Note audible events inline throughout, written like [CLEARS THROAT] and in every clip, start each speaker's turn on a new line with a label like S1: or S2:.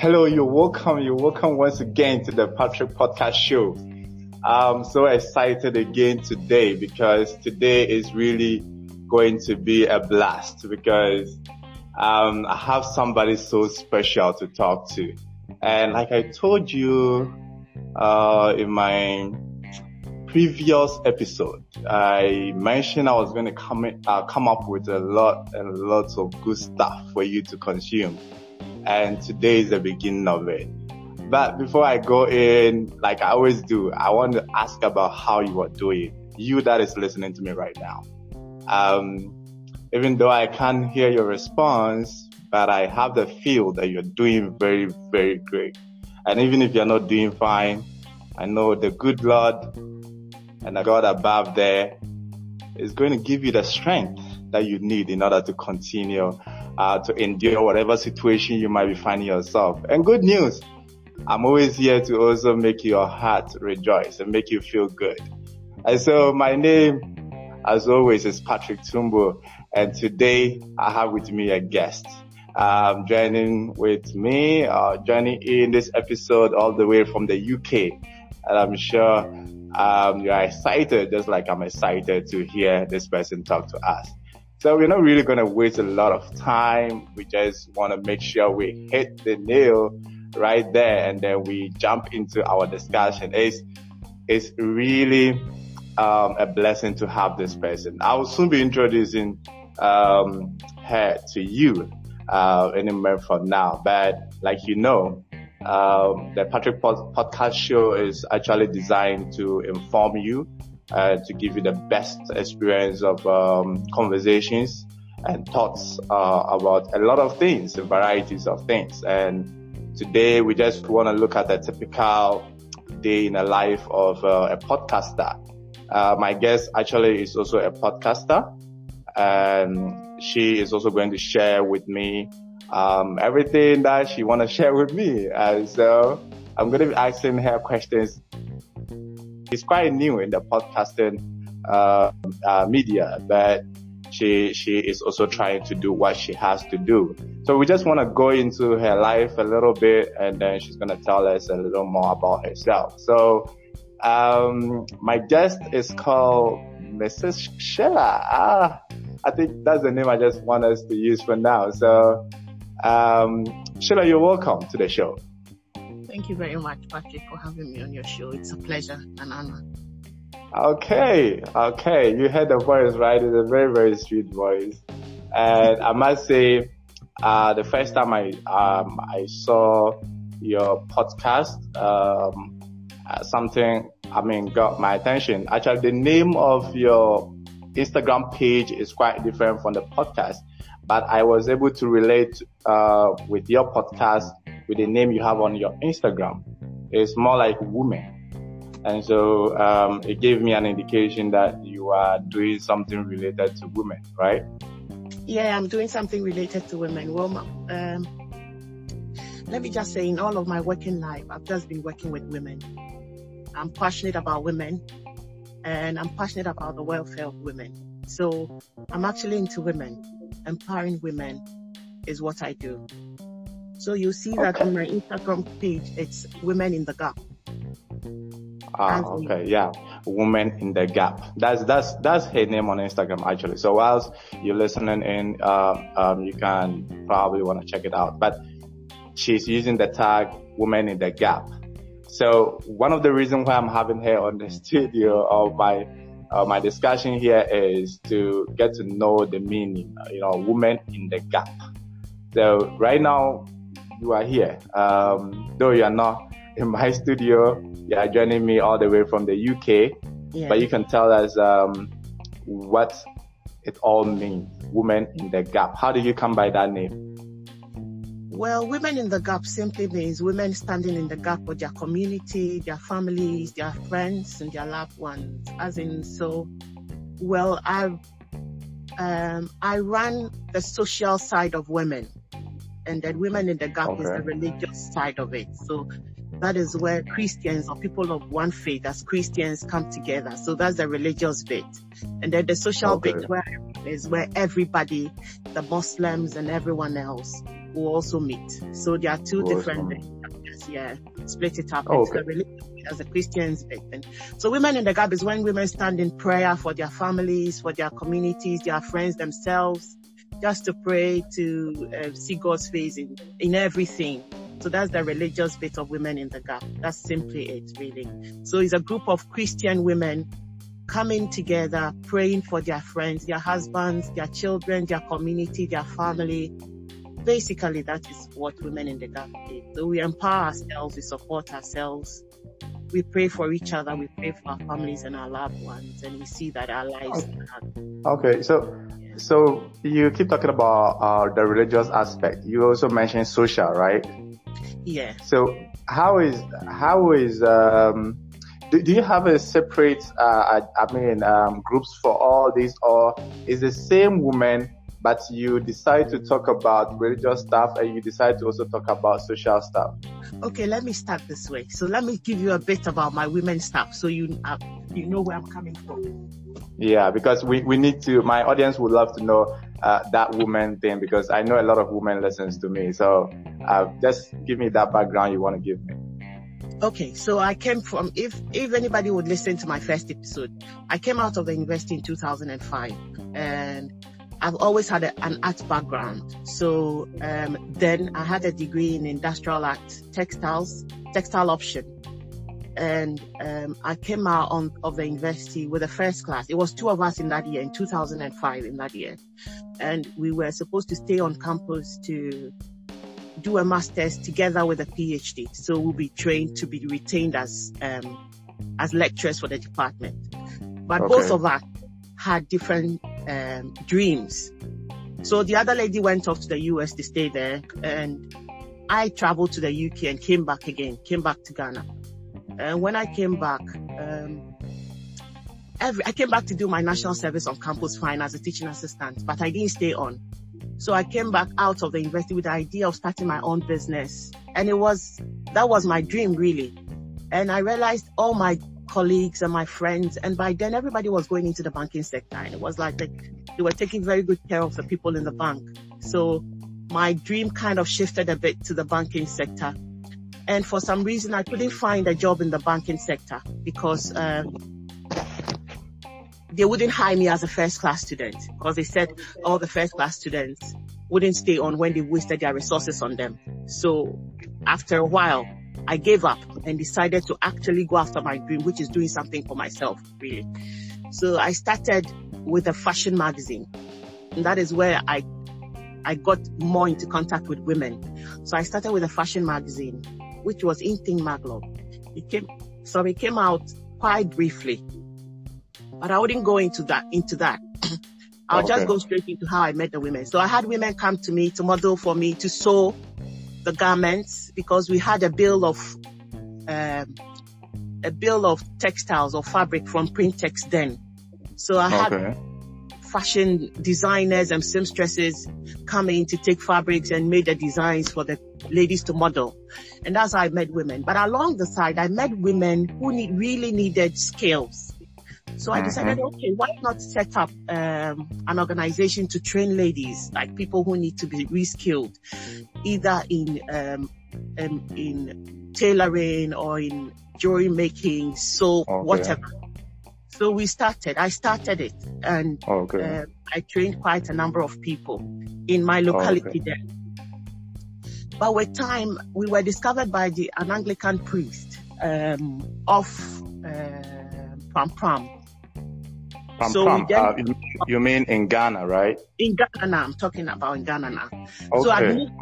S1: Hello, you're welcome. You're welcome once again to the Patrick Podcast Show. I'm so excited again today because today is really going to be a blast because um, I have somebody so special to talk to. And like I told you uh, in my previous episode, I mentioned I was going to come uh, come up with a lot and lots of good stuff for you to consume. And today is the beginning of it. But before I go in, like I always do, I want to ask about how you are doing. You that is listening to me right now. Um, even though I can't hear your response, but I have the feel that you're doing very, very great. And even if you're not doing fine, I know the good Lord and the God above there is going to give you the strength that you need in order to continue uh, to endure whatever situation you might be finding yourself. And good news, I'm always here to also make your heart rejoice and make you feel good. And so my name, as always, is Patrick Tumbo, and today I have with me a guest. Um, joining with me, uh, joining in this episode all the way from the UK. And I'm sure um, you are excited, just like I'm excited to hear this person talk to us. So we're not really going to waste a lot of time. We just want to make sure we hit the nail right there and then we jump into our discussion. It's, it's really um, a blessing to have this person. I will soon be introducing um, her to you uh, any minute from now. But like you know, um, the Patrick Pod- Podcast Show is actually designed to inform you, uh, to give you the best experience of um, conversations and thoughts uh, about a lot of things, varieties of things. And today we just want to look at a typical day in the life of uh, a podcaster. Uh, my guest actually is also a podcaster, and she is also going to share with me um, everything that she want to share with me. And so I'm going to be asking her questions. She's quite new in the podcasting uh, uh, media, but she she is also trying to do what she has to do. So we just want to go into her life a little bit, and then she's to tell us a little more about herself. So um, my guest is called Mrs. Sheila. Ah, I think that's the name I just want us to use for now. So um, Sheila, you're welcome to the show.
S2: Thank you very much, Patrick, for having me on your show. It's a pleasure and honor.
S1: Okay, okay. You heard the voice, right? It's a very, very sweet voice. And I must say, uh, the first time I, um, I saw your podcast, um, uh, something, I mean, got my attention. Actually, the name of your Instagram page is quite different from the podcast but I was able to relate uh, with your podcast with the name you have on your Instagram. It's more like women. And so um, it gave me an indication that you are doing something related to women, right?
S2: Yeah, I'm doing something related to women. Well, um, let me just say, in all of my working life, I've just been working with women. I'm passionate about women and I'm passionate about the welfare of women. So I'm actually into women empowering women is what I do. So you see that on my Instagram page, it's Women in the Gap.
S1: Ah, okay, yeah, Women in the Gap. That's that's that's her name on Instagram actually. So whilst you're listening in, um, um, you can probably want to check it out. But she's using the tag Women in the Gap. So one of the reasons why I'm having her on the [LAUGHS] studio of my uh, my discussion here is to get to know the meaning, you know, woman in the gap. So right now you are here. Um, though you are not in my [LAUGHS] studio, you are joining me all the way from the UK, yeah. but you can tell us, um, what it all means, Women in the gap. How did you come by that name?
S2: Well, women in the gap simply means women standing in the gap for their community, their families, their friends, and their loved ones. As in, so, well, I, um, I run the social side of women, and then women in the gap okay. is the religious side of it. So that is where Christians or people of one faith as Christians come together. So that's the religious bit. And then the social okay. bit where is where everybody, the Muslims and everyone else will also meet. So there are two
S1: Will
S2: different chapters, yeah, split it up
S1: Oh,
S2: into the
S1: okay.
S2: religion as a Christian's bit. And so women in the gap is when women stand in prayer for their families, for their communities, their friends themselves, just to pray to uh, see God's face in, in everything. So that's the religious bit of women in the gap. That's simply it, really. So it's a group of Christian women coming together, praying for their friends, their husbands, their children, their community, their family. Basically, that is what women in the gap do. So we empower ourselves, we support ourselves, we pray for each other, we pray for our families and our loved ones, and we see that our lives are
S1: Okay, so so you keep talking about uh, the religious aspect. You also mentioned social, right?
S2: yeah.
S1: So how is how is um do, do you have a separate uh I, I mean um groups for all these or is the same woman but you decide to talk about religious stuff and you decide to also talk about social stuff?
S2: Okay, let me start this way. So let me give you a bit about my women stuff, so you uh, you know where I'm coming from.
S1: Yeah, because we, we need to my audience would love to know uh, that woman thing because I know a lot of women listens to me. So uh, just give me that background you want to give me.
S2: Okay, so I came from if if anybody would listen to my first episode, I came out of the university in 2005, and I've always had a, an art background. So um, then I had a degree in industrial art, textiles, textile option, and um, I came out on of the university with a first class. It was two of us in that year, in 2005, in that year, and we were supposed to stay on campus to do a master's together with a PhD. So we'll be trained to be retained as um, as lecturers for the department. But
S1: Okay.
S2: both of us had different um, dreams. So the other lady went off to the US to stay there, and I traveled to the UK and came back again, came back to Ghana. And when I came back, um, every, I came back to do my national service on campus fine as a teaching assistant, but I didn't stay on. So I came back out of the university with the idea of starting my own business. And it was, that was my dream really. And I realized all my colleagues and my friends, and by then everybody was going into the banking sector. And it was like they, they were taking very good care of the people in the bank. So my dream kind of shifted a bit to the banking sector. And for some reason, I couldn't find a job in the banking sector because, um, they wouldn't hire me as a first class student because they said all the first class students wouldn't stay on when they wasted their resources on them. So after a while, I gave up and decided to actually go after my dream, which is doing something for myself, really. So I started with a fashion magazine. And that is where I, I got more into contact with women. So I started with a fashion magazine, which was In Thing Maglob. It came, so it came out quite briefly, but I wouldn't go into that, into that. [CLEARS THROAT] I'll just go straight into how I met the women. So I had women come to me to model for me to sew the garments because we had a bill of, um, a bill of textiles or fabric from Printex then. So I had
S1: Okay.
S2: fashion designers and seamstresses come in to take fabrics and made the designs for the ladies to model. And that's how I met women. But along the side, I met women who need, really needed skills. So I decided, okay, why not set up um, an organization to train ladies, like people who need to be reskilled, either in um, um, in tailoring or in jewelry making, so
S1: Okay.
S2: whatever. So we started. I started it, and
S1: Okay.
S2: uh, I trained quite a number of people in my locality
S1: okay.
S2: then. But with time, we were discovered by the an Anglican priest um, of uh, Pram Pram
S1: Pam
S2: so
S1: Pam,
S2: then-
S1: uh, you- mean in Ghana, right?
S2: in Ghana. I'm talking about in Ghana now. So I moved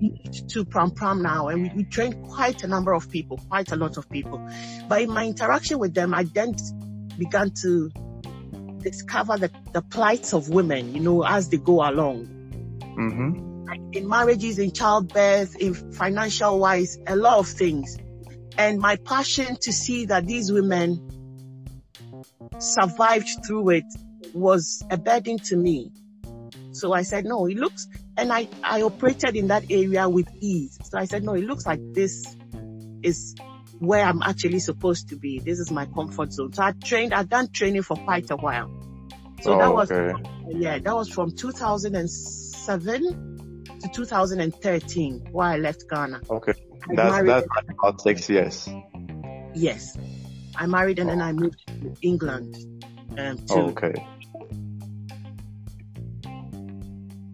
S2: moved to Pram Pram now, and we, we trained quite a number of people, quite a lot of people. But in my interaction with them, I then began to discover the, the plights of women, you know, as they go along.
S1: Mm-hmm.
S2: like in marriages, in childbirth, in financial wise, a lot of things. And my passion to see that these women survived through it was a burden to me. So I said, no, it looks, and I, I operated in that area with ease. So I said, no, it looks like this is where I'm actually supposed to be. This is my comfort zone. So I trained, I've done training for quite a while. So that
S1: Oh,
S2: was
S1: okay.
S2: yeah, that was from 2007 to to 2013 where I left Ghana.
S1: Okay. That's, that's about six years.
S2: Yes. I married and then I moved to England. Um, to
S1: okay.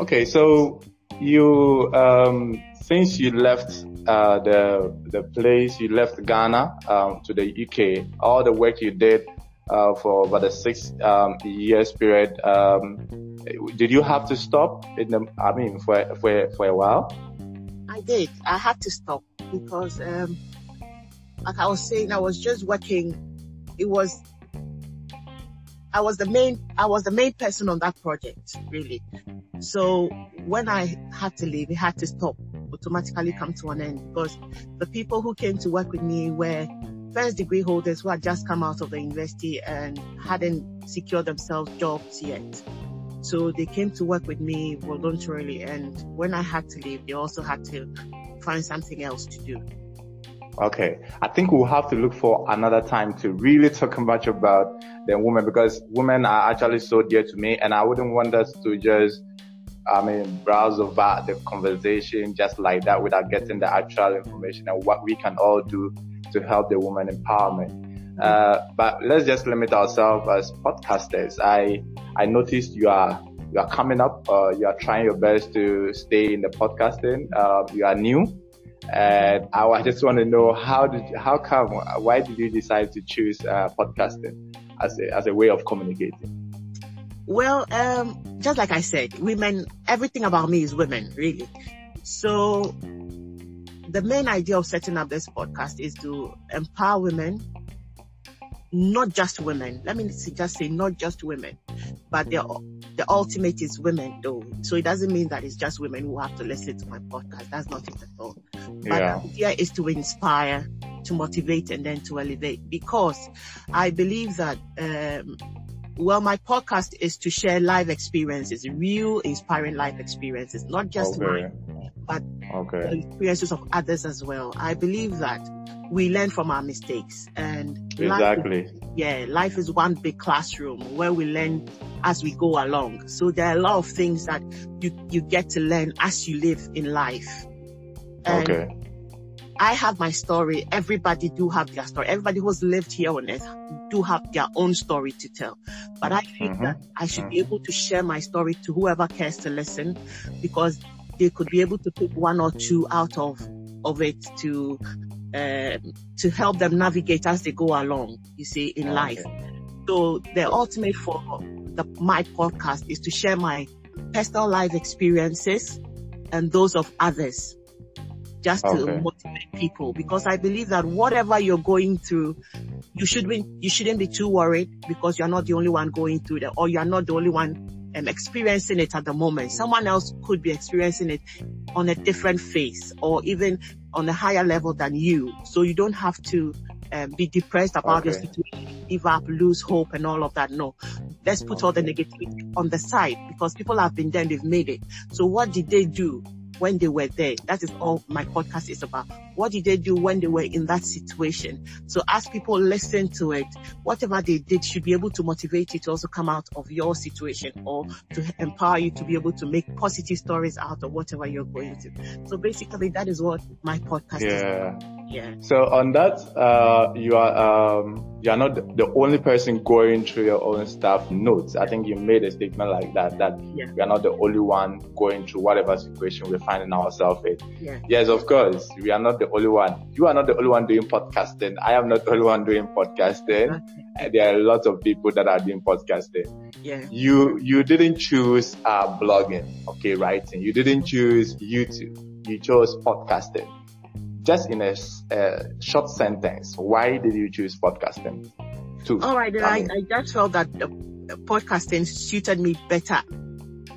S1: Okay, so you um, since you left uh, the the place, you left Ghana um, to the UK. All the work you did uh, for about a six um, years period. Um, did you have to stop in the? I mean, for for for a while.
S2: I did. I had to stop because, um, like I was saying, I was just working. It was I was the main, I was the main person on that project, really. So when I had to leave, it had to stop, automatically come to an end because the people who came to work with me were first degree holders who had just come out of the university and hadn't secured themselves jobs yet. So they came to work with me voluntarily and when I had to leave, they also had to find something else to do.
S1: Okay. I think we'll have to look for another time to really talk much about the women because women are actually so dear to me and I wouldn't want us to just, I mean, browse over the conversation just like that without getting the actual information and what we can all do to help the woman empowerment. Uh, but let's just limit ourselves as podcasters. I, I noticed you are, you are coming up, uh, you are trying your best to stay in the podcasting. Uh, you are new and I just want to know how did how come why did you decide to choose uh, podcasting as a as a way of communicating?
S2: Well, um, just like I said, women. Everything about me is women, really. So the main idea of setting up this podcast is to empower women, not just women. Let me just say not just women, but the the ultimate is women though. So it doesn't mean that it's just women who have to listen to my podcast. That's not it at all. But yeah. the idea is to inspire, to motivate, and then to elevate. Because I believe that, um, well, my podcast is to share life experiences, real inspiring life experiences, not just okay. mine, but okay. experiences of others as well. I believe that we learn from our mistakes and
S1: exactly.
S2: Life, yeah, life is one big classroom where we learn as we go along. So there are a lot of things that you, you get to learn as you live in life.
S1: And okay.
S2: I have my story. Everybody do have their story. Everybody who's lived here on earth do have their own story to tell. But I think mm-hmm. that I should be able to share my story to whoever cares to listen because they could be able to pick one or two out of, of it to, uh, to help them navigate as they go along, you see, in okay. life. So the ultimate for the, my podcast is to share my personal life experiences and those of others just okay. to motivate people because I believe that whatever you're going through, you shouldn't, you shouldn't be too worried because you're not the only one going through that or you're not the only one um, experiencing it at the moment. Someone else could be experiencing it on a different phase or even on a higher level than you. So you don't have to um, be depressed about okay. your situation, give up, lose hope and all of that. No, let's put all the negativity on the side because people have been there, and they've made it. So what did they do? When they were there. That is all my podcast is about. What did they do when they were in that situation? So as people listen to it, whatever they did should be able to motivate you to also come out of your situation or to empower you to be able to make positive stories out of whatever you're going through. So basically that is what my podcast
S1: yeah.
S2: is. About. Yeah.
S1: So on that, uh, you are, um, you are not the only person going through your own stuff notes. I think you made a statement like that, that yeah. we are not the only one going through whatever situation we're finding ourselves in.
S2: Yeah.
S1: Yes, of course, we are not the only one. You are not the only one doing podcasting. I am not the only one doing podcasting. Okay. There are lots of people that are doing podcasting.
S2: Yeah.
S1: You, you didn't choose, uh, blogging, okay, writing. You didn't choose YouTube. You chose podcasting just in a, a short sentence, why did you choose podcasting?
S2: To, All right, I, I, I just felt that the podcasting suited me better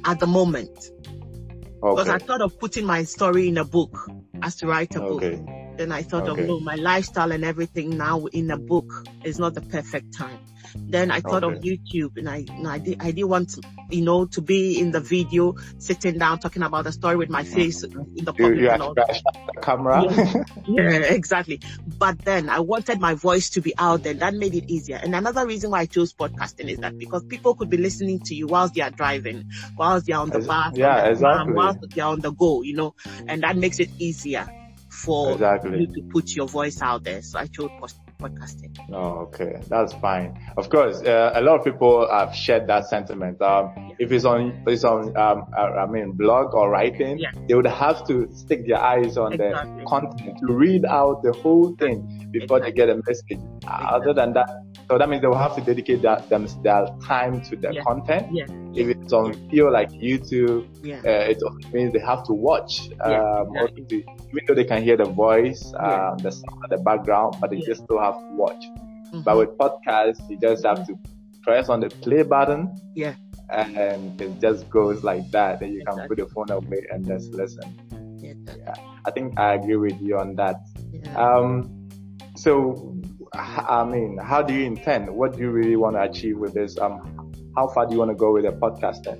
S2: at the moment. Okay. Because I thought of putting my story in a book as to write a okay. book. Then I thought okay. of, no, my lifestyle and everything now in a book is not the perfect time. Then I thought okay. of YouTube and I, I, did, I didn't want, you know, to be in the video, sitting down, talking about the story with my mm. face in the
S1: public. You, you and the camera.
S2: Yeah. [LAUGHS] yeah, exactly. But then I wanted my voice to be out there. That made it easier. And another reason why I chose podcasting is that because people could be listening to you whilst they are driving, whilst they are on the bus,
S1: yeah, exactly.
S2: whilst they are on the go, you know, and that makes it easier for exactly. you to put your voice out there. So I chose podcasting.
S1: Oh, okay. That's fine. Of course, uh, a lot of people have shared that sentiment. Um. If it's on, it's on, um, uh, I mean, blog or writing, yeah. they would have to stick their eyes on exactly. the content to read out the whole thing before exactly. they get a message. Exactly. Other than that, so that means they will have to dedicate that, them, their time to the
S2: yeah.
S1: content.
S2: Yeah.
S1: If it's on video like YouTube, yeah. uh, it means they have to watch, um, yeah. to, even though they can hear the voice, um, the sound, the background, but they just still have to watch. Mm-hmm. But with podcasts, you just have to press on the play button.
S2: Yeah.
S1: And it just goes like that. Then you exactly. can put the phone away and just listen. Yeah. yeah. I think I agree with you on that. Yeah. Um, so I mean, how do you intend? What do you really want to achieve with this? Um, how far do you want to go with the podcast then?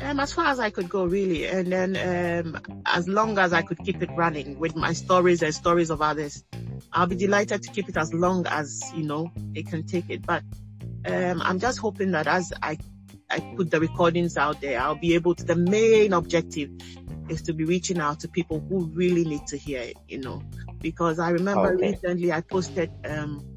S2: Um, as far as I could go, really, and then um, as long as I could keep it running with my stories and stories of others, I'll be delighted to keep it as long as you know it can take it. But um, I'm just hoping that as I I put the recordings out there, I'll be able to. The main objective is to be reaching out to people who really need to hear it, you know, because I remember okay. recently I posted, um,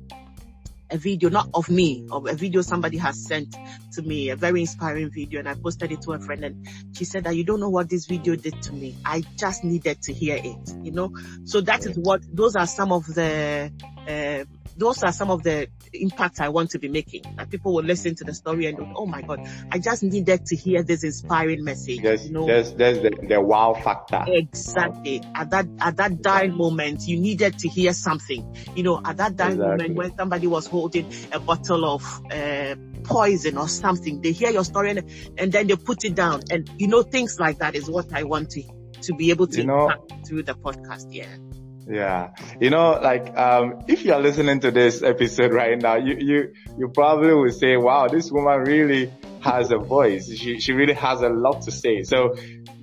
S2: a video, not of me, of a video somebody has sent to me, a very inspiring video, and I posted it to a friend, and she said that you don't know what this video did to me. I just needed to hear it, you know. So that is what those are some of the uh, those are some of the impacts I want to be making. That people will listen to the story and oh my God, I just needed to hear this inspiring message.
S1: There's,
S2: you know?
S1: there's, there's the, the wow factor.
S2: Exactly. At that, at that dying moment, you needed to hear something. You know, at that dying exactly. moment when somebody was holding a bottle of, uh, poison or something, they hear your story and, and then they put it down. And you know, things like that is what I want to, to be able to
S1: you know,
S2: through the podcast. Yeah.
S1: Yeah. You know, like, um, if you're listening to this episode right now, you, you, you probably will say, wow, this woman really has a voice. She, she really has a lot to say. So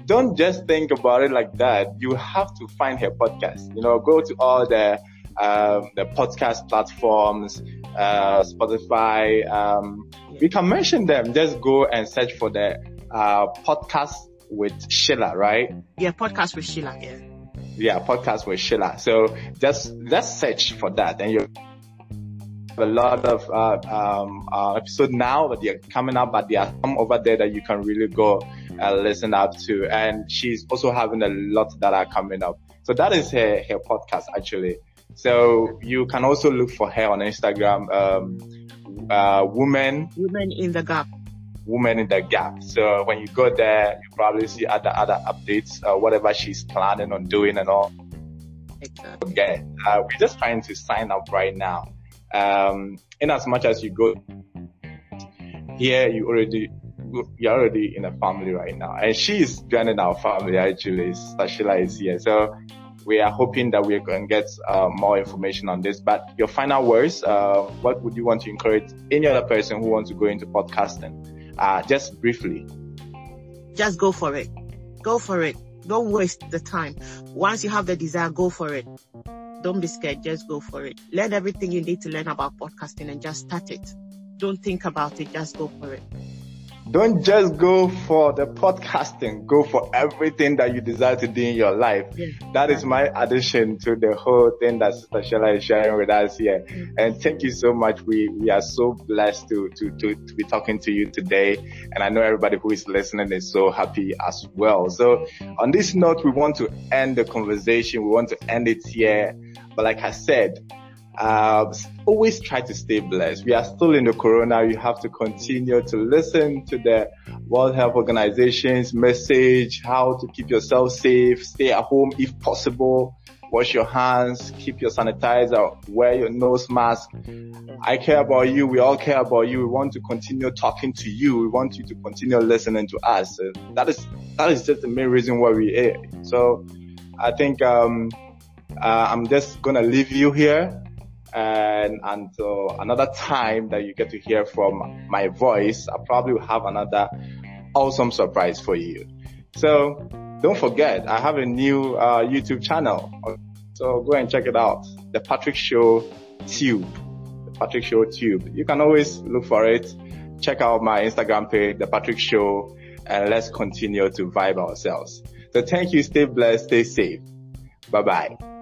S1: don't just think about it like that. You have to find her podcast. You know, go to all the, um, the podcast platforms, uh, Spotify, um, we can mention them. Just go and search for the, uh, podcast with Sheila, right?
S2: Yeah, podcast with Sheila, yeah
S1: yeah, podcast with Sheila. So just just search for that, and you have a lot of uh, um, uh, episode now that they're coming up, but there are some over there that you can really go uh, listen up to. And she's also having a lot that are coming up. So that is her her podcast actually. So you can also look for her on Instagram. Um, uh, women.
S2: Women in the gap
S1: woman in the gap. So when you go there, you probably see other other updates, uh, whatever she's planning on doing and all.
S2: Exactly.
S1: Okay, uh, we're just trying to sign up right now. Um, in as much as you go here, you already you're already in a family right now, and she's joining our family actually. Sashila is here, so we are hoping that we can get uh, more information on this. But your final words, uh, what would you want to encourage any other person who wants to go into podcasting? Uh, just briefly?
S2: Just go for it. Go for it. Don't waste the time. Once you have the desire, go for it. Don't be scared. Just go for it. Learn everything you need to learn about podcasting and just start it. Don't think about it. Just go for it.
S1: Don't just go for the podcasting. Go for everything that you desire to do in your life. That is my addition to the whole thing that Sister Sheila is sharing with us here. Mm-hmm. And thank you so much. We, we are so blessed to, to, to, to be talking to you today. And I know everybody who is listening is so happy as well. So on this note, we want to end the conversation. We want to end it here. But like I said, uh, always try to stay blessed. We are still in the corona. You have to continue to listen to the World Health Organization's message, how to keep yourself safe, stay at home if possible, wash your hands, keep your sanitizer, wear your nose mask. I care about you. We all care about you. We want to continue talking to you. We want you to continue listening to us. that is, that is just the main reason why we're here. So I think, um, uh, I'm just gonna leave you here And until another time that you get to hear from my voice, I probably will have another awesome surprise for you. So don't forget, I have a new uh, YouTube channel. So go and check it out. The Patrick Show Tube. The Patrick Show Tube. You can always look for it. Check out my Instagram page, The Patrick Show, and let's continue to vibe ourselves. So thank you. Stay blessed. Stay safe. Bye bye.